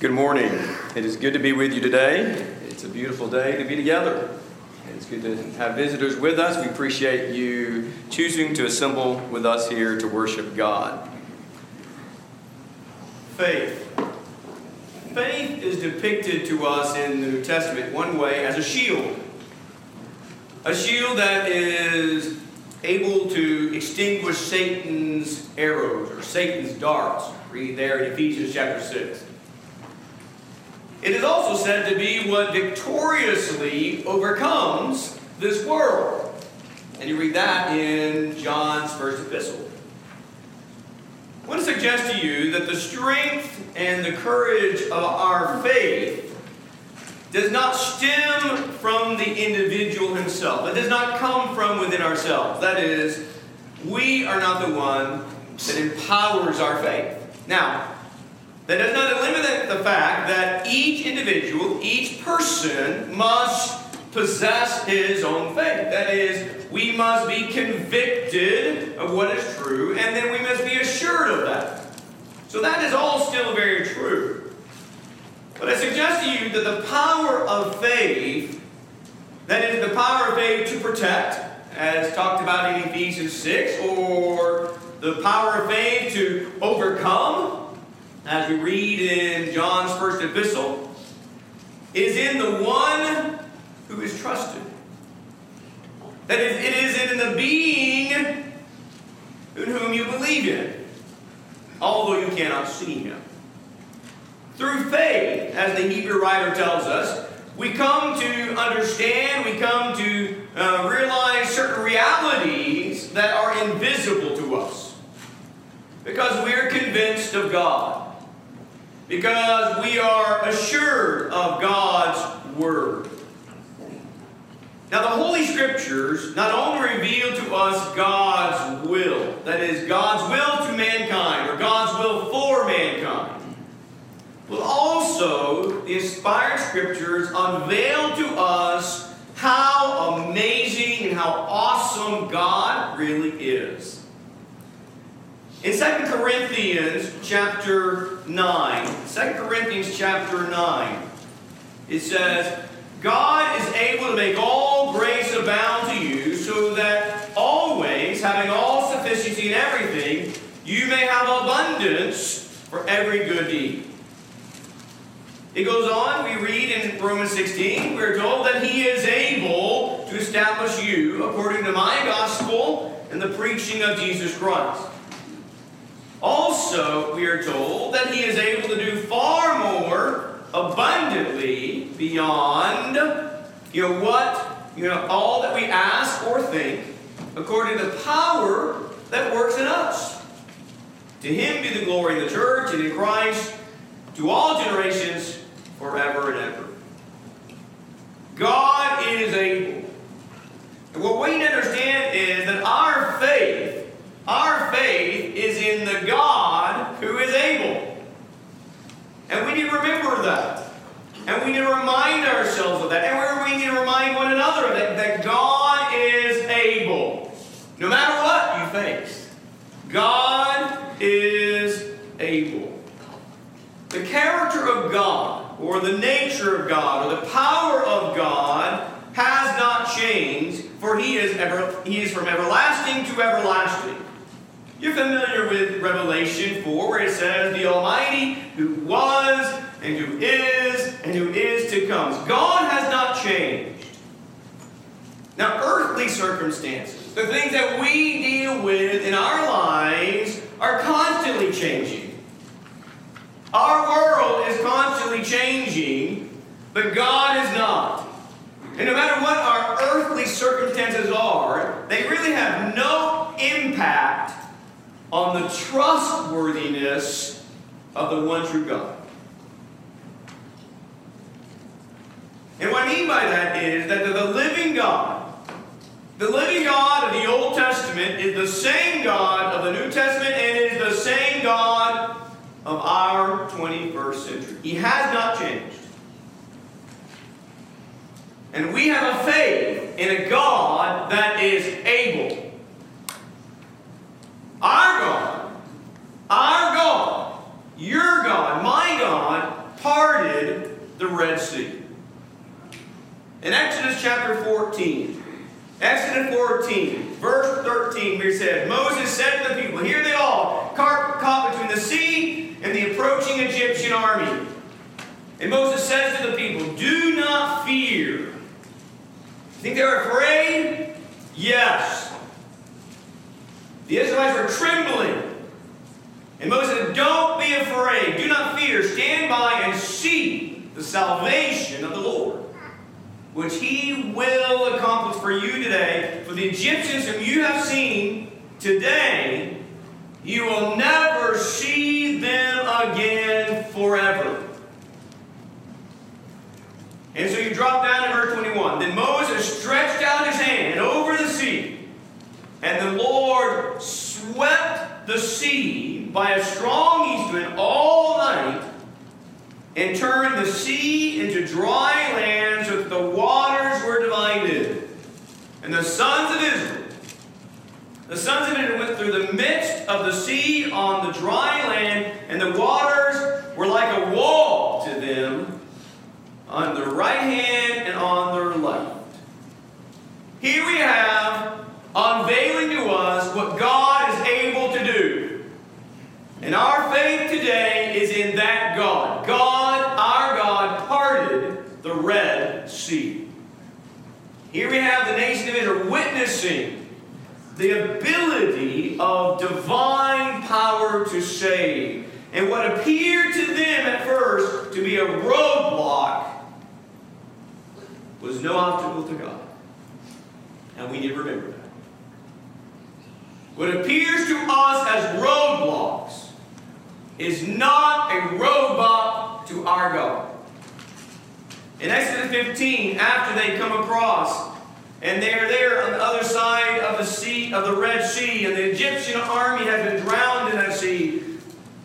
Good morning. It is good to be with you today. It's a beautiful day to be together. It's good to have visitors with us. We appreciate you choosing to assemble with us here to worship God. Faith. Faith is depicted to us in the New Testament one way as a shield. A shield that is able to extinguish Satan's arrows or Satan's darts. Read there in Ephesians chapter 6. It is also said to be what victoriously overcomes this world. And you read that in John's first epistle. I want to suggest to you that the strength and the courage of our faith does not stem from the individual himself. It does not come from within ourselves. That is, we are not the one that empowers our faith. Now, that does not eliminate the fact that each individual, each person must possess his own faith. That is, we must be convicted of what is true, and then we must be assured of that. So that is all still very true. But I suggest to you that the power of faith, that is the power of faith to protect, as talked about in Ephesians 6, or the power of faith to overcome, as we read in John's first epistle, is in the one who is trusted. That is, it is in the being in whom you believe in, although you cannot see him. Through faith, as the Hebrew writer tells us, we come to understand, we come to uh, realize certain realities that are invisible to us. Because we are convinced of God because we are assured of God's Word. Now, the Holy Scriptures not only reveal to us God's will, that is, God's will to mankind, or God's will for mankind, but also the inspired Scriptures unveil to us how amazing and how awesome God really is. In 2 Corinthians chapter 9, 2 Corinthians chapter 9, it says, God is able to make all grace abound to you, so that always, having all sufficiency in everything, you may have abundance for every good deed. It goes on, we read in Romans 16, we're told that He is able to establish you according to my gospel and the preaching of Jesus Christ. Also, we are told that he is able to do far more abundantly beyond you know what you know all that we ask or think according to the power that works in us. To him be the glory in the church and in Christ to all generations forever and ever. God is able. And what we need to understand is that our faith our faith is in the God who is able. And we remember that. And we need to remind ourselves of that. And we need to remind one another of that, that God is able. No matter what you face, God is able. The character of God, or the nature of God, or the power of God has not changed, for he is ever he is from everlasting to everlasting. You're familiar with Revelation 4, where it says, The Almighty who was, and who is, and who is to come. God has not changed. Now, earthly circumstances, the things that we deal with in our lives, are constantly changing. Our world is constantly changing, but God is not. And no matter what our earthly circumstances are, they really have no impact on the trustworthiness of the one true God. And what I mean by that is that the living God, the living God of the Old Testament is the same God of the New Testament and is the same God of our 21st century. He has not changed. And we have a faith in a God that is able our God, our God, your God, my God, parted the Red Sea. In Exodus chapter 14, Exodus 14, verse 13, we said, Moses said to the people, Here they all, caught between the sea and the approaching Egyptian army. And Moses says to the people, Do not fear. Think they're afraid? Yes. The Israelites were trembling. And Moses said, Don't be afraid. Do not fear. Stand by and see the salvation of the Lord, which he will accomplish for you today. For the Egyptians whom you have seen today, you will never see them again forever. And so you drop down to verse 21. Then Moses stretched out his hand over the sea, and the Lord swept the sea by a strong east wind all night, and turned the sea into dry land so that the waters were divided. And the sons of Israel, the sons of Israel went through the midst of the sea on the dry land, and the waters were like a wall to them on their right hand and on their left. Here we have unveiling to us what God is able to do. And our faith today is in that God. God, our God, parted the Red Sea. Here we have the nation of Israel witnessing the ability of divine power to save. And what appeared to them at first to be a roadblock was no obstacle to God. And we need to remember that. What appears to us as roadblocks is not a roadblock to our God. In Exodus 15, after they come across, and they are there on the other side of the sea of the Red Sea, and the Egyptian army has been drowned in that sea,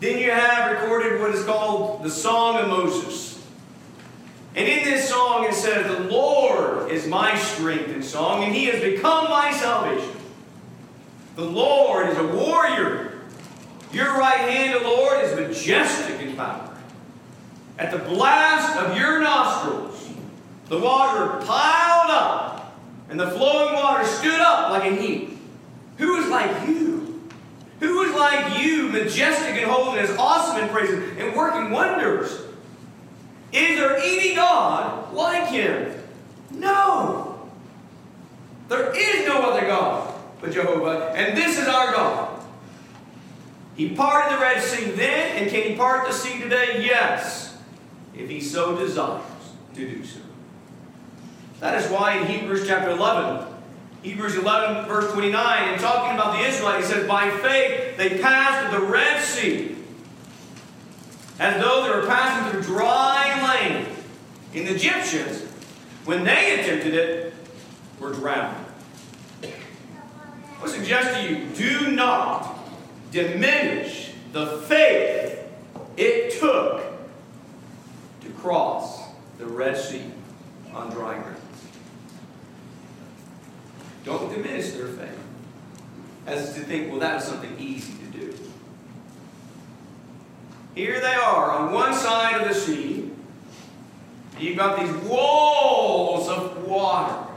then you have recorded what is called the Song of Moses. And in this song it says, The Lord is my strength and song, and he has become my salvation. The Lord is a warrior. Your right hand, O Lord, is majestic in power. At the blast of your nostrils, the water piled up, and the flowing water stood up like a heap. Who is like you? Who is like you, majestic in holiness, awesome in praises, and working wonders? Is there any God like him? No. There is no other God but Jehovah, and this is our God. He parted the Red Sea then, and can he part the sea today? Yes, if he so desires to do so. That is why in Hebrews chapter 11, Hebrews 11, verse 29, in talking about the Israelites, he says, By faith they passed the Red Sea as though they were passing through dry land. And the Egyptians, when they attempted it, were drowned. I suggest to you do not diminish the faith it took to cross the Red Sea on dry ground. Don't diminish their faith as to think, well, that was something easy to do. Here they are on one side of the sea. You've got these walls of water.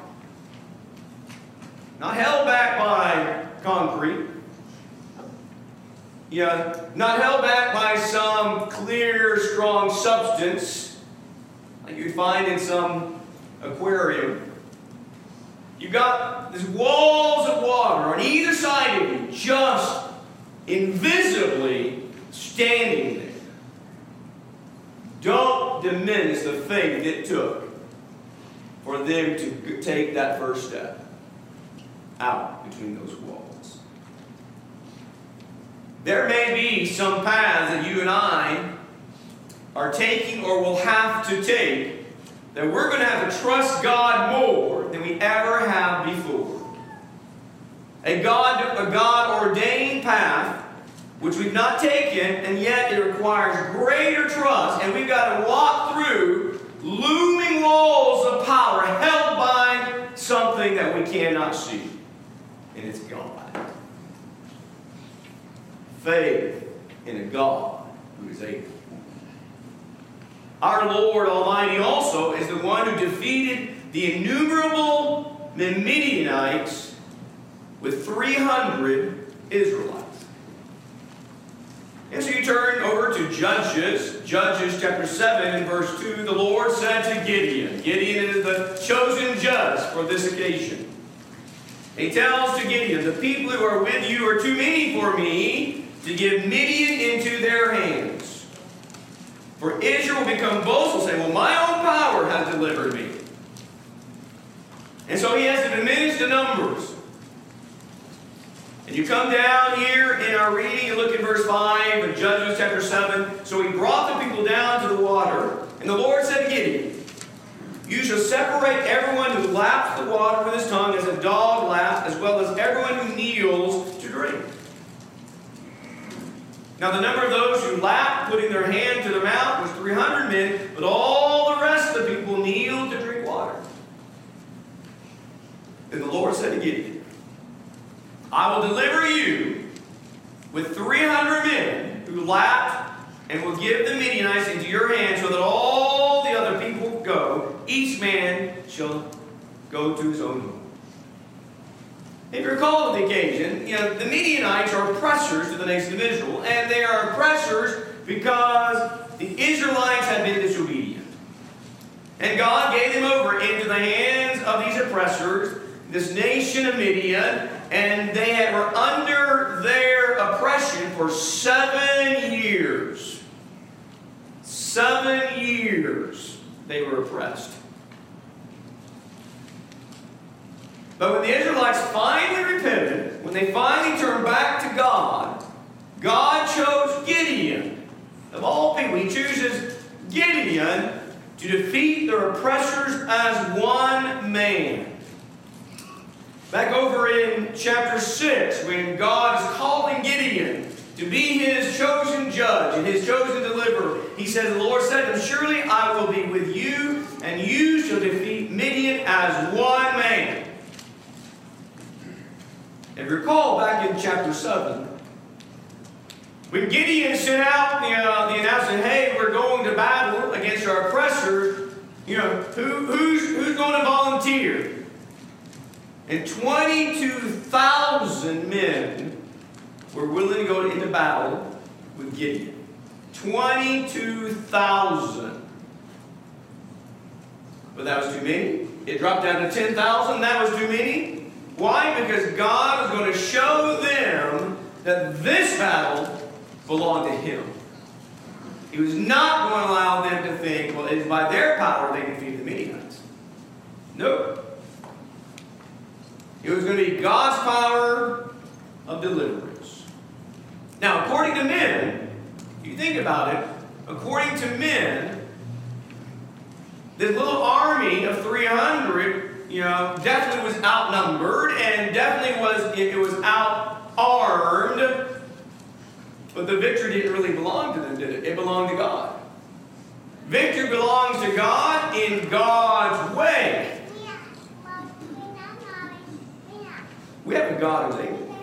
Not held back by concrete. Yeah, not held back by some clear, strong substance like you'd find in some aquarium. You've got these walls of water on either side of you, just invisibly standing there. Don't diminish the faith it took for them to take that first step out between those walls. There may be some paths that you and I are taking or will have to take that we're going to have to trust God more than we ever have before. A God, a God ordained path which we've not taken, and yet it requires greater trust, and we've got to walk through looming walls of power held by something that we cannot see, and it's God. Faith in a God who is able. our Lord Almighty also is the one who defeated the innumerable Midianites with 300 Israelites. And so you turn over to Judges, Judges chapter 7 and verse 2. The Lord said to Gideon, Gideon is the chosen judge for this occasion. He tells to Gideon, The people who are with you are too many for me to give Midian into their hands. For Israel will become boastful, saying, Well, my own power has delivered me. And so he has to diminish the numbers. And you come down here in our reading, you look at verse 5 of Judges chapter 7. So he brought the people down to the water, and the Lord said to Gideon, You shall separate everyone who laps the water with his tongue as a dog laps, as well as everyone who kneels to drink. Now the number of those who lapped, putting their hand to their mouth, was 300 men, but all the rest of the people kneeled to drink. And the Lord said to Gideon, I will deliver you with 300 men who lapped and will give the Midianites into your hand so that all the other people go. Each man shall go to his own home. If you recall the occasion, you know, the Midianites are oppressors to the nation of Israel, and they are oppressors because the Israelites had been disobedient. And God gave them over into the hands of these oppressors, this nation of Midian, and they were under their oppression for seven years. Seven years they were oppressed. But when the Israelites finally repented, when they finally turned back to God, God chose Gideon. Of all people, He chooses Gideon to defeat their oppressors as one man. Back over in chapter 6, when God is calling Gideon to be his chosen judge and his chosen deliverer, he says, The Lord said to him, Surely I will be with you, and you shall defeat Midian as one man. And recall back in chapter 7, when Gideon sent out the, uh, the announcement, hey, we're going to battle against our oppressors, you know, who, who's, who's going to volunteer? And 22,000 men were willing to go into battle with Gideon. 22,000. But that was too many. It dropped down to 10,000. That was too many. Why? Because God was going to show them that this battle belonged to Him. He was not going to allow them to think, well, it's by their power they defeated the Midianites. Nope. It was going to be God's power of deliverance. Now, according to men, if you think about it, according to men, this little army of 300, you know, definitely was outnumbered and definitely was it, was outarmed. But the victory didn't really belong to them, did it? It belonged to God. Victory belongs to God in God's way. We have a God who's able.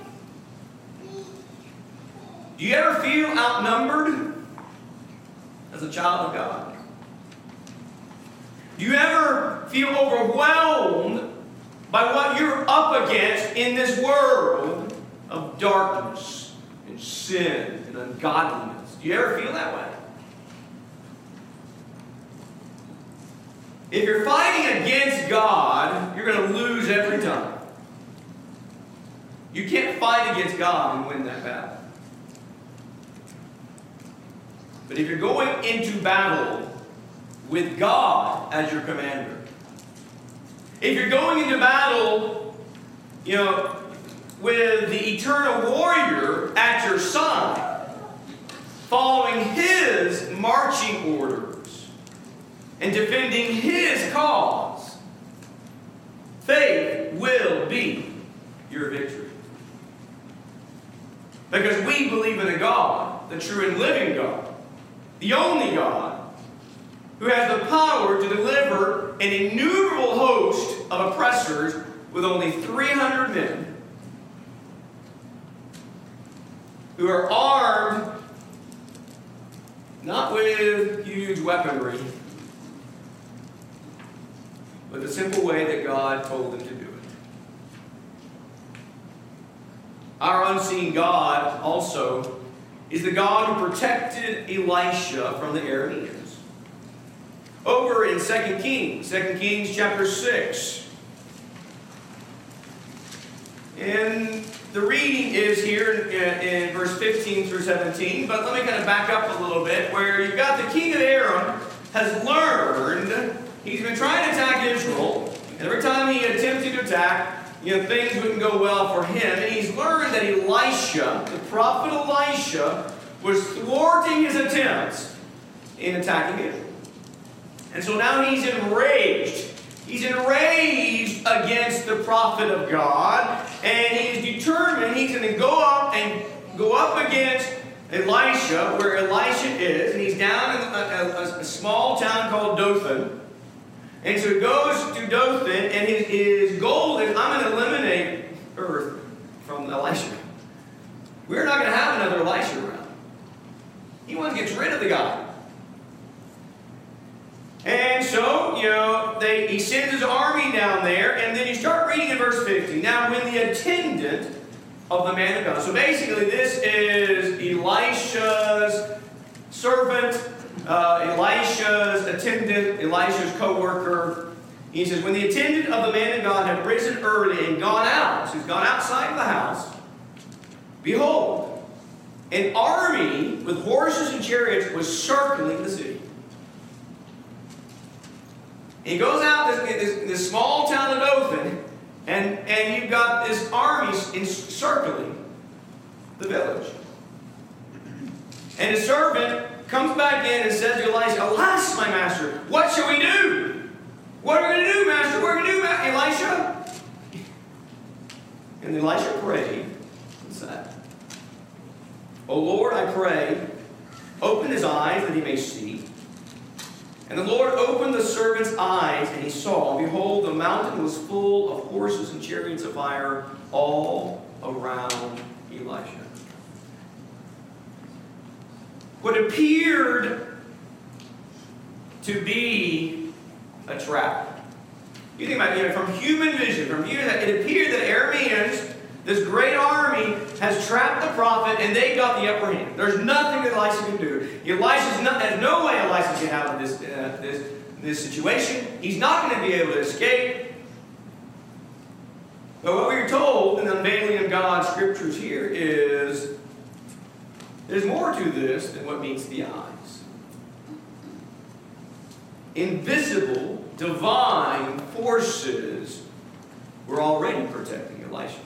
Do you ever feel outnumbered as a child of God? Do you ever feel overwhelmed by what you're up against in this world of darkness and sin and ungodliness? Do you ever feel that way? If you're fighting against God, you're going to lose every time. You can't fight against God and win that battle. But if you're going into battle with God as your commander, if you're going into battle, you know, with the eternal warrior at your side, following his marching orders and defending his cause, faith will be your victory. Because we believe in a God, the true and living God, the only God, who has the power to deliver an innumerable host of oppressors with only 300 men who are armed not with huge weaponry, but the simple way that God told them to do it. Our unseen God also is the God who protected Elisha from the Arameans. Over in 2 Kings, 2 Kings chapter 6. And the reading is here in, in, verse 15 through 17, but let me kind of back up a little bit, where you've got the king of Aram has learned, he's been trying to attack Israel, and every time he attempted to attack, you know, things wouldn't go well for him. And he's learned that Elisha, the prophet Elisha, was thwarting his attempts in attacking Israel. And so now he's enraged. He's enraged against the prophet of God, and he's determined he's going to go up and go up against Elisha, where Elisha is, and he's down in a, a, a small town called Dothan. And so he goes to Dothan, and his, his goal is I'm going to eliminate earth from Elisha. We're not going to have another Elisha around. He wants to get rid of the guy. And so, you know, they, he sends his army down there, and then you start reading in verse 50. Now, when the attendant of the man of God, so basically this is Elisha's servant uh, Elisha's attendant, Elisha's co-worker. He says, when the attendant of the man of God had risen early and gone out, so he's gone outside of the house, behold, an army with horses and chariots was circling the city. He goes out this, this, this small town of Dothan, and, and you've got this army encircling the village. And his servant comes back in and says to Elisha, Alas, my master, what shall we do? What are we going to do, master? What are we going to do, Elisha? And Elisha prayed and said, O Lord, I pray, open his eyes that he may see. And the Lord opened the servant's eyes, and he saw, and behold, the mountain was full of horses and chariots of fire all around Elisha what appeared to be a trap. You think about it, you know, from human vision, from human, it appeared that Arameans, this great army, has trapped the prophet and they got the upper hand. There's nothing that Elisha can do. Elisha's not, there's no way Elisha can out this, uh, this, this situation. He's not going to be able to escape. But what we're told in the unveiling of God's scriptures here is there's more to this than what meets the eyes. Invisible, divine forces were already protecting Elisha.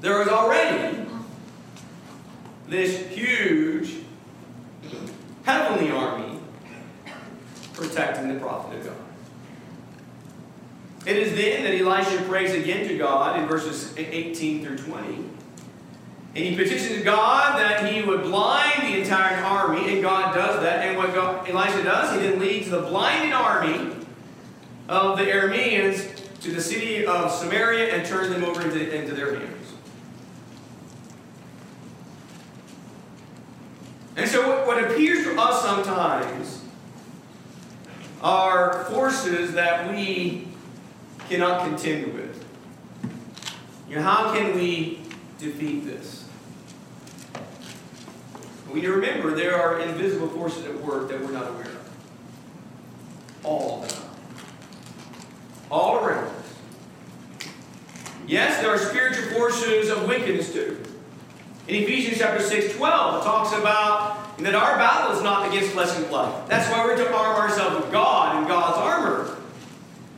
There was already this huge heavenly army protecting the prophet of God. It is then that Elisha prays again to God in verses 18 through 20. And he petitions God that he would blind the entire army, and God does that. And what God, Elisha does, he then leads the blinded army of the Arameans to the city of Samaria and turns them over into, into their hands. And so what, what appears to us sometimes are forces that we cannot contend with. You know, how can we defeat this? We need to remember there are invisible forces at work that we're not aware of. All the time. All around us. Yes, there are spiritual forces of wickedness too. In Ephesians chapter 6, 12, it talks about that our battle is not against flesh and blood. That's why we're to arm ourselves with God and God's armor.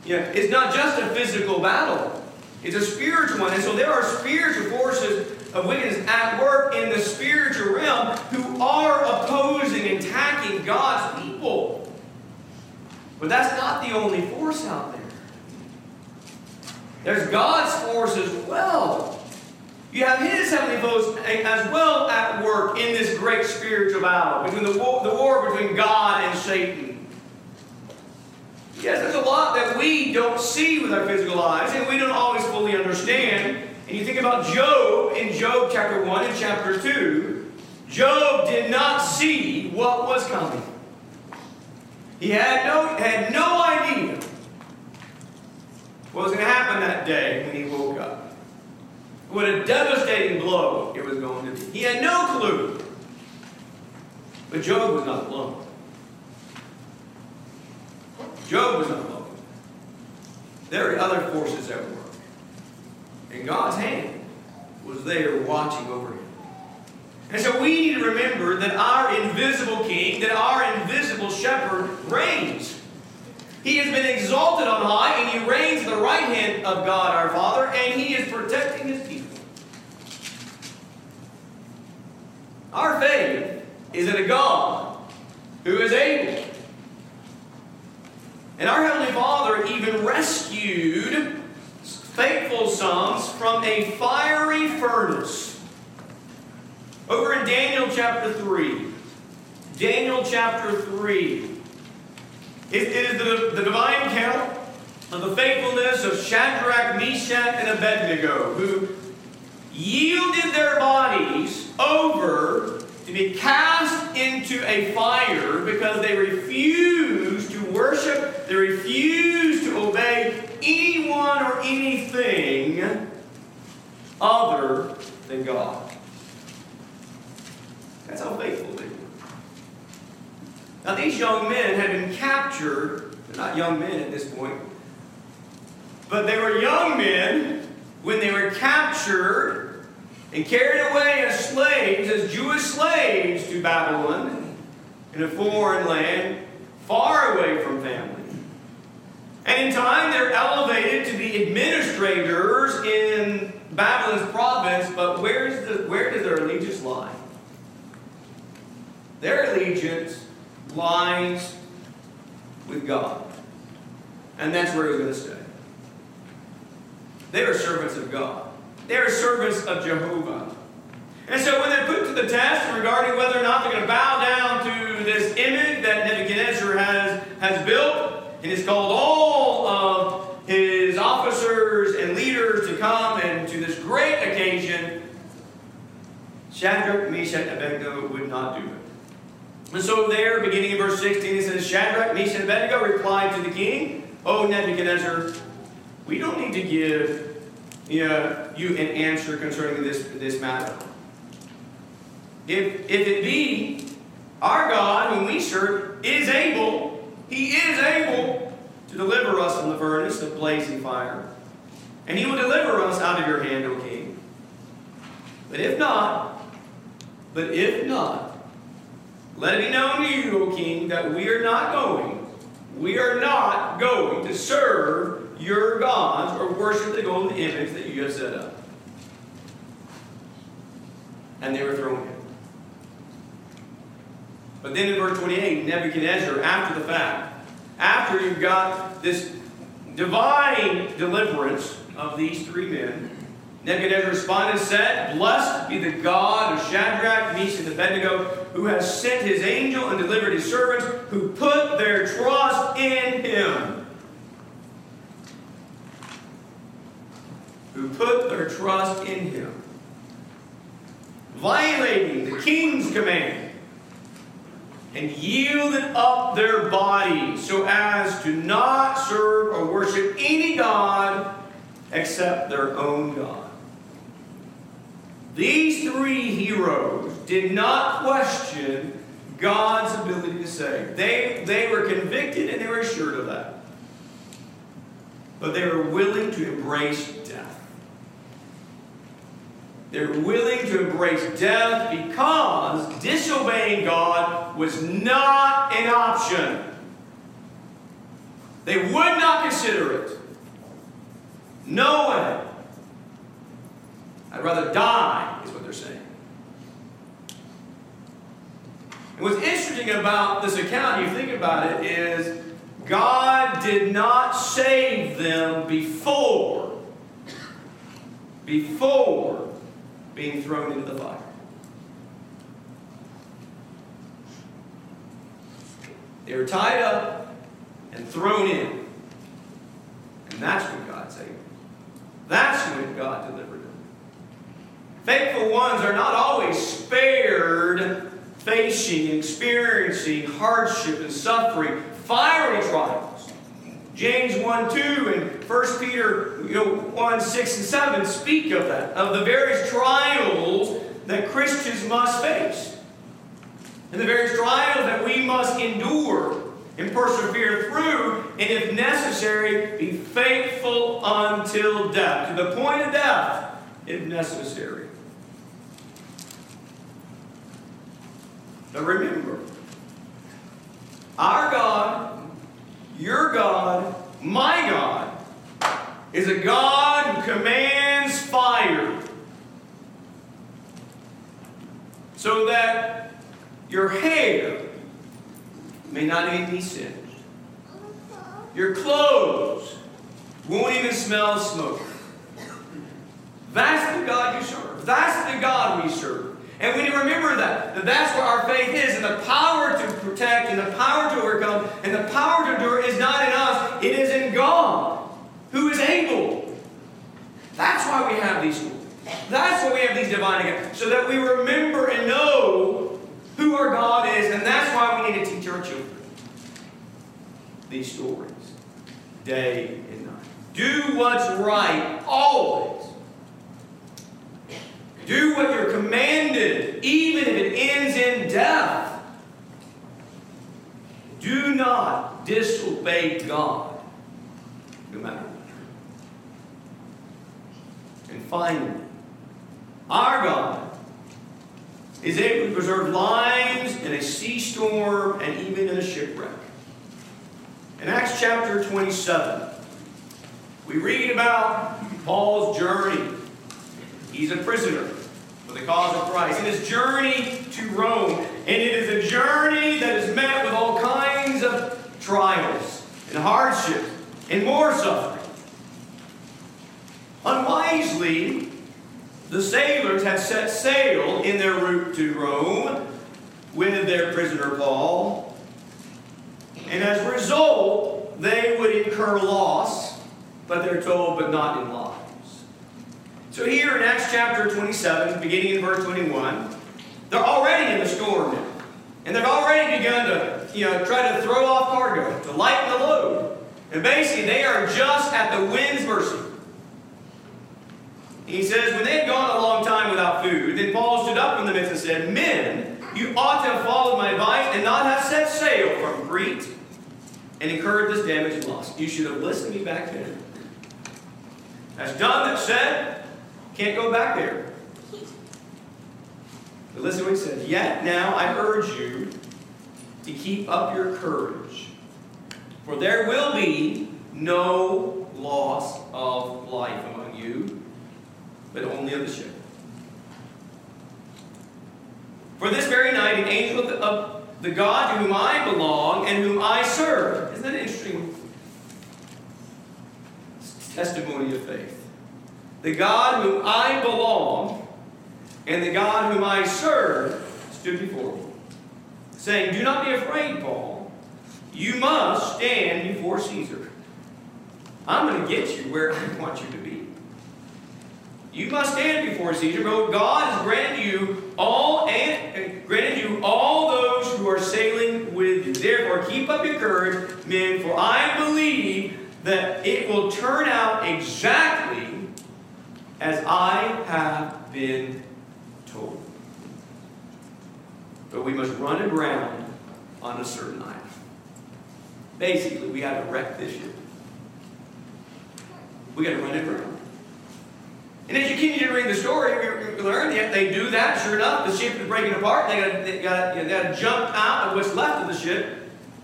You know, it's not just a physical battle. It's a spiritual one. And so there are spiritual forces of wickedness at work in the spiritual realm who are opposing and attacking God's people. But that's not the only force out there. There's God's force as well. You have His heavenly foes as well at work in this great spiritual battle between the war, the war between God and Satan. Yes, there's a lot that we don't see with our physical eyes and we don't always fully understand. And you think about Job in Job chapter 1 and chapter 2. Job did not see what was coming. He had no, had no idea what was going to happen that day when he woke up. What a devastating blow it was going to be. He had no clue. But Job was not alone. Job was not alone. There are other forces at work. And God's hand was there watching over him. And so we need to remember that our invisible king, that our invisible shepherd reigns. He has been exalted on high, and he reigns the right hand of God our Father, and he is protecting his people. Our faith is in a God who is able. And our Heavenly Father even rescued faithful sons from a fiery furnace. Over in Daniel chapter 3. Daniel chapter 3. It, it is the, the divine account of the faithfulness of Shadrach, Meshach, and Abednego, who yielded their bodies over to be cast into a fire because they refused to worship, they refused to obey anyone or anything other than God. That's how faithful they were. Now, these young men had been captured. They're not young men at this point. But they were young men when they were captured and carried away as slaves, as Jewish slaves to Babylon in a foreign land, far away from family. And in time, they're elevated to be administrators in Babylon's province, but where's the, where does their allegiance lie? Their allegiance lies with God. And that's where he's going to stay. They are servants of God. They are servants of Jehovah. And so when they're put to the test regarding whether or not they're going to bow down to this image that Nebuchadnezzar has, has built, and it's called all of his officers and leaders to come and to this great occasion, Shadrach, Meshach, and Abednego would not do it. And so there, beginning in verse 16, it says, Shadrach, Meshach, and Abednego replied to the king, O Nebuchadnezzar, we don't need to give you, know, you an answer concerning this, this matter. If, if it be our God, whom we serve, is able, he is able to deliver us from the furnace of blazing fire. And he will deliver us out of your hand, O king. But if not, but if not, let it be known to you, O king, that we are not going, we are not going to serve your gods or worship the golden image that you have set up. And they were thrown in. But then in verse 28, Nebuchadnezzar, after the fact, after you've got this divine deliverance of these three men, Nebuchadnezzar responded and said, Blessed be the God of Shadrach, Meshach, and Abednego, who has sent his angel and delivered his servants, who put their trust in him. Who put their trust in him. Violating the king's command and yielded up their bodies so as to not serve or worship any God except their own God. These three heroes did not question God's ability to save. They, they were convicted and they were assured of that. But they were willing to embrace death. They were willing to embrace death because disobeying God was not an option. They would not consider it. No way. I'd rather die, is what they're saying. And what's interesting about this account, you think about it, is God did not save them before, before being thrown into the fire. They were tied up and thrown in. And that's when God saved them. That's when God delivered. Faithful ones are not always spared facing experiencing hardship and suffering, fiery trials. James 1 2 and 1 Peter you know, 1 6 and 7 speak of that, of the various trials that Christians must face. And the various trials that we must endure and persevere through, and if necessary, be faithful until death, to the point of death, if necessary. But remember, our God, your God, my God, is a God who commands fire so that your hair may not even be singed. Your clothes won't even smell smoke. That's the God you serve. That's the God we serve. And we need to remember that, that that's where our faith is, and the power to protect, and the power to overcome, and the power to endure is not in us, it is in God, who is able. That's why we have these schools. That's why we have these divine gifts, so that we remember and know who our God is, and that's why we need to teach our children these stories day and night. Do what's right always. Do what you're commanded, even if it ends in death. Do not disobey God, no matter what. And finally, our God is able to preserve lives in a sea storm and even in a shipwreck. In Acts chapter 27, we read about Paul's journey. He's a prisoner for the cause of Christ. In his journey to Rome, and it is a journey that is met with all kinds of trials and hardship and more suffering. Unwisely, the sailors had set sail in their route to Rome with their prisoner Paul. And as a result, they would incur loss, but they're told, but not in lives. So here in Acts chapter 27, beginning in verse 21, they're already in the storm now. And they've already begun to, you know, try to throw off cargo, to lighten the load. And basically, they are just at the wind's mercy. He says, when they had gone a long time without food, then Paul stood up in the midst and said, Men, you ought to have followed my advice and not have set sail from Crete and incurred this damage and loss. You should have listened to me back then. That's done, that's said. Can't go back there. But listen to what he said. Yet now I urge you to keep up your courage, for there will be no loss of life among you, but only of the ship. For this very night, an angel of the, of the God to whom I belong and whom I serve. Isn't that interesting? Testimony of faith. The God whom I belong and the God whom I serve stood before me, saying, Do not be afraid, Paul. You must stand before Caesar. I'm going to get you where I want you to be. You must stand before Caesar, but God has granted you all and granted you all those who are sailing with you. Therefore, keep up your courage, men, for I believe that it will turn out exactly as I have been told. But we must run aground on a certain island. Basically, we got to wreck this ship. We got to run it around. And as you continue to read the story, you learn that they do that. Sure enough, the ship is breaking apart. They got they got you know, got to jump out of what's left of the ship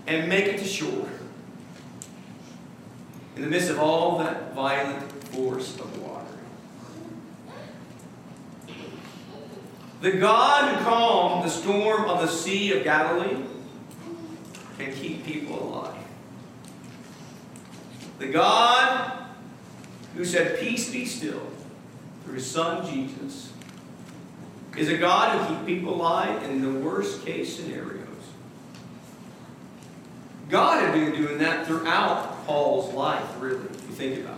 and make it to shore. In the midst of all that violent force of water. The God who calmed the storm on the Sea of Galilee can keep people alive. The God who said, Peace be still, through his Son Jesus, is a God who keeps people alive in the worst case scenarios. God had been doing that throughout Paul's life, really, if you think about it.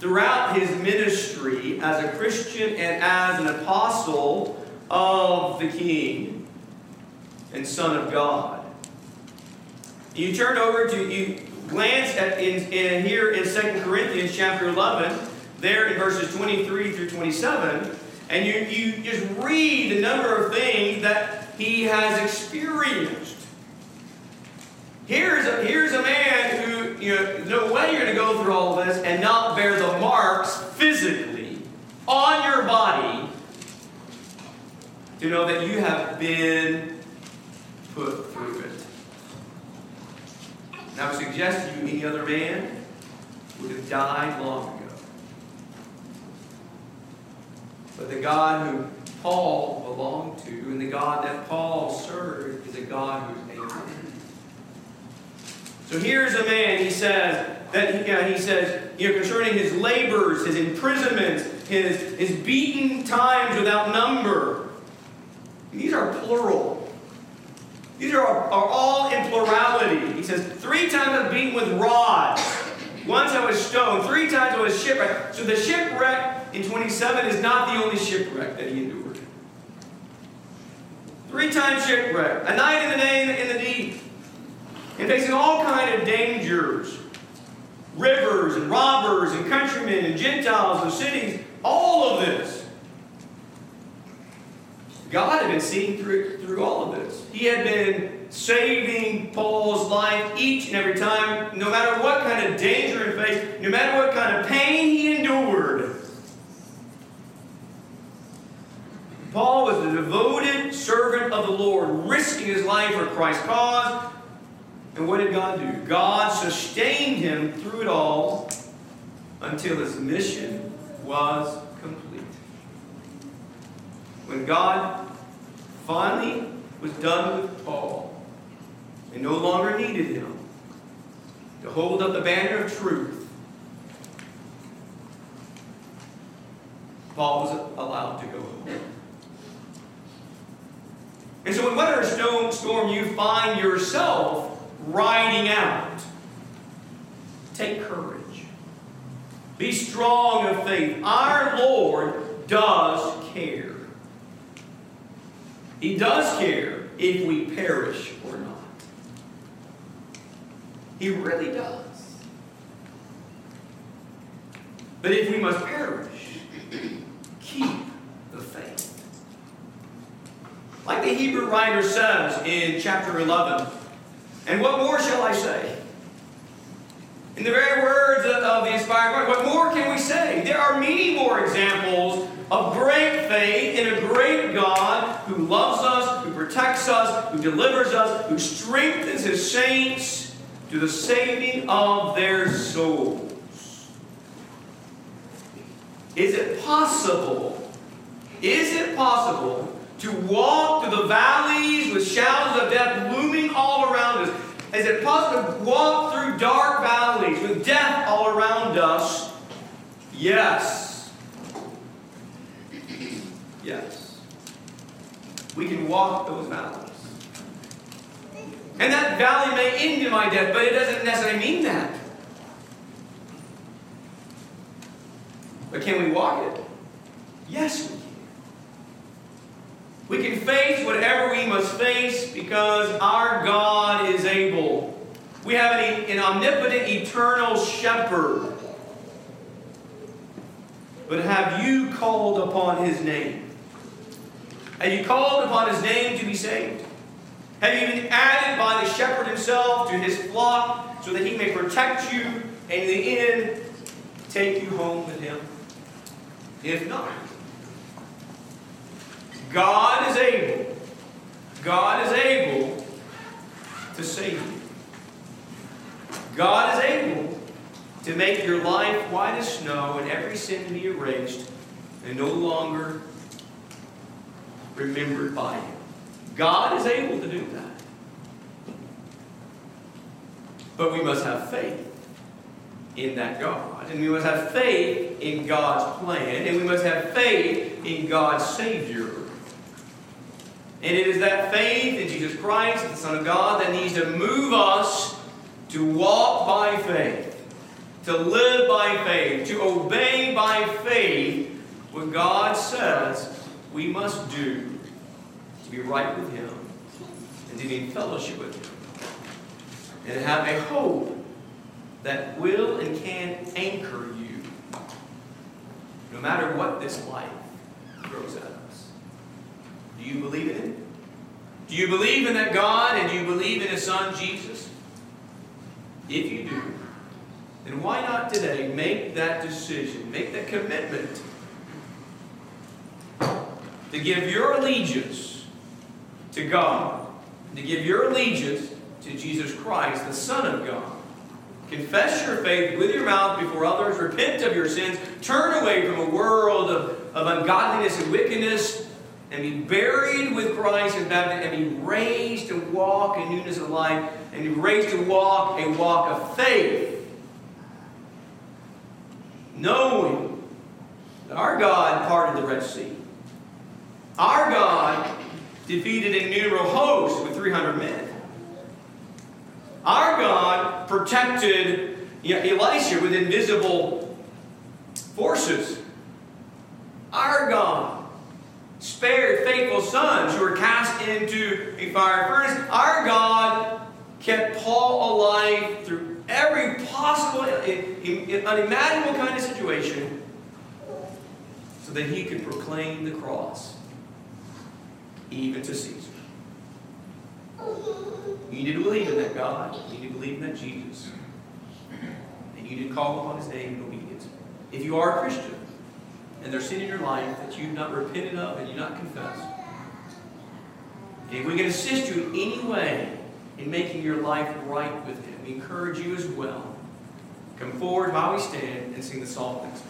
Throughout his ministry as a Christian and as an apostle of the King, and Son of God. You turn over to, you glance at in, in here in 2 Corinthians chapter 11, there in verses 23 through 27, and you, you just read the number of things that he has experienced. Here's a, here's a man you no way you're going to go through all of this and not bear the marks physically on your body to know that you have been put through it. And I would suggest to you any other man would have died long ago. But the God who Paul belonged to and the God that Paul served is a God who's able. So here's a man, he says, that he, uh, he says, you know, concerning his labors, his imprisonments, his, his beaten times without number. These are plural. These are, are all in plurality. He says, three times I'm beaten with rods. Once I was stoned. Three times I was shipwrecked. So the shipwreck in 27 is not the only shipwreck that he endured. Three times shipwreck. A night in the, day in the deep. And facing all kind of dangers. Rivers and robbers and countrymen and Gentiles and cities. All of this. God had been seeing through, through all of this. He had been saving Paul's life each and every time, no matter what kind of danger he faced, no matter what kind of pain he endured. Paul was a devoted servant of the Lord, risking his life for Christ's cause. And what did God do? God sustained him through it all until his mission was complete. When God finally was done with Paul and no longer needed him to hold up the banner of truth, Paul was allowed to go home. And so, in whatever storm you find yourself riding out, take courage. Be strong of faith. Our Lord does care. He does care if we perish or not. He really does. But if we must perish, keep the faith. Like the Hebrew writer says in chapter 11, and what more shall I say? In the very words of the inspired word, what more can we say? There are many more examples of great faith in a great God who loves us, who protects us, who delivers us, who strengthens his saints to the saving of their souls. Is it possible? Is it possible to walk through the valleys with shadows of death looming all around us? Is it possible to walk through dark valleys with death all around us? Yes. Yes. We can walk those valleys. And that valley may end in my death, but it doesn't necessarily mean that. But can we walk it? Yes, we can. Face whatever we must face because our God is able. We have an, an omnipotent, eternal shepherd. But have you called upon his name? Have you called upon his name to be saved? Have you been added by the shepherd himself to his flock so that he may protect you and in the end take you home with him? If not, God is able. God is able to save you. God is able to make your life white as snow and every sin be erased and no longer remembered by you. God is able to do that. But we must have faith in that God. And we must have faith in God's plan. And we must have faith in God's Savior. And it is that faith in Jesus Christ, the Son of God, that needs to move us to walk by faith, to live by faith, to obey by faith what God says we must do to be right with Him and to be in fellowship with Him. And to have a hope that will and can anchor you no matter what this life throws at us. Do you believe in Him? Do you believe in that God and do you believe in His Son Jesus? If you do, then why not today make that decision, make that commitment to give your allegiance to God, to give your allegiance to Jesus Christ, the Son of God. Confess your faith with your mouth before others, repent of your sins, turn away from a world of, of ungodliness and wickedness, and be buried with Christ in baptism, and be raised to walk in newness of life, and be raised to walk a walk of faith. Knowing that our God parted the Red Sea. Our God defeated innumerable host with 300 men. Our God protected you know, Elisha with invisible forces. Our God spared faithful sons who were cast into a fire furnace. Our God kept Paul alive through every possible, uh, uh, uh, unimaginable kind of situation so that he could proclaim the cross even to Caesar. You need to believe in that God. You need to believe in that Jesus. And you need to call upon his name in obedience. If you are a Christian, and there's sin in your life that you've not repented of and you've not confessed, And if we can assist you in any way in making your life right with him, we encourage you as well. Come forward while we stand and sing the psalm next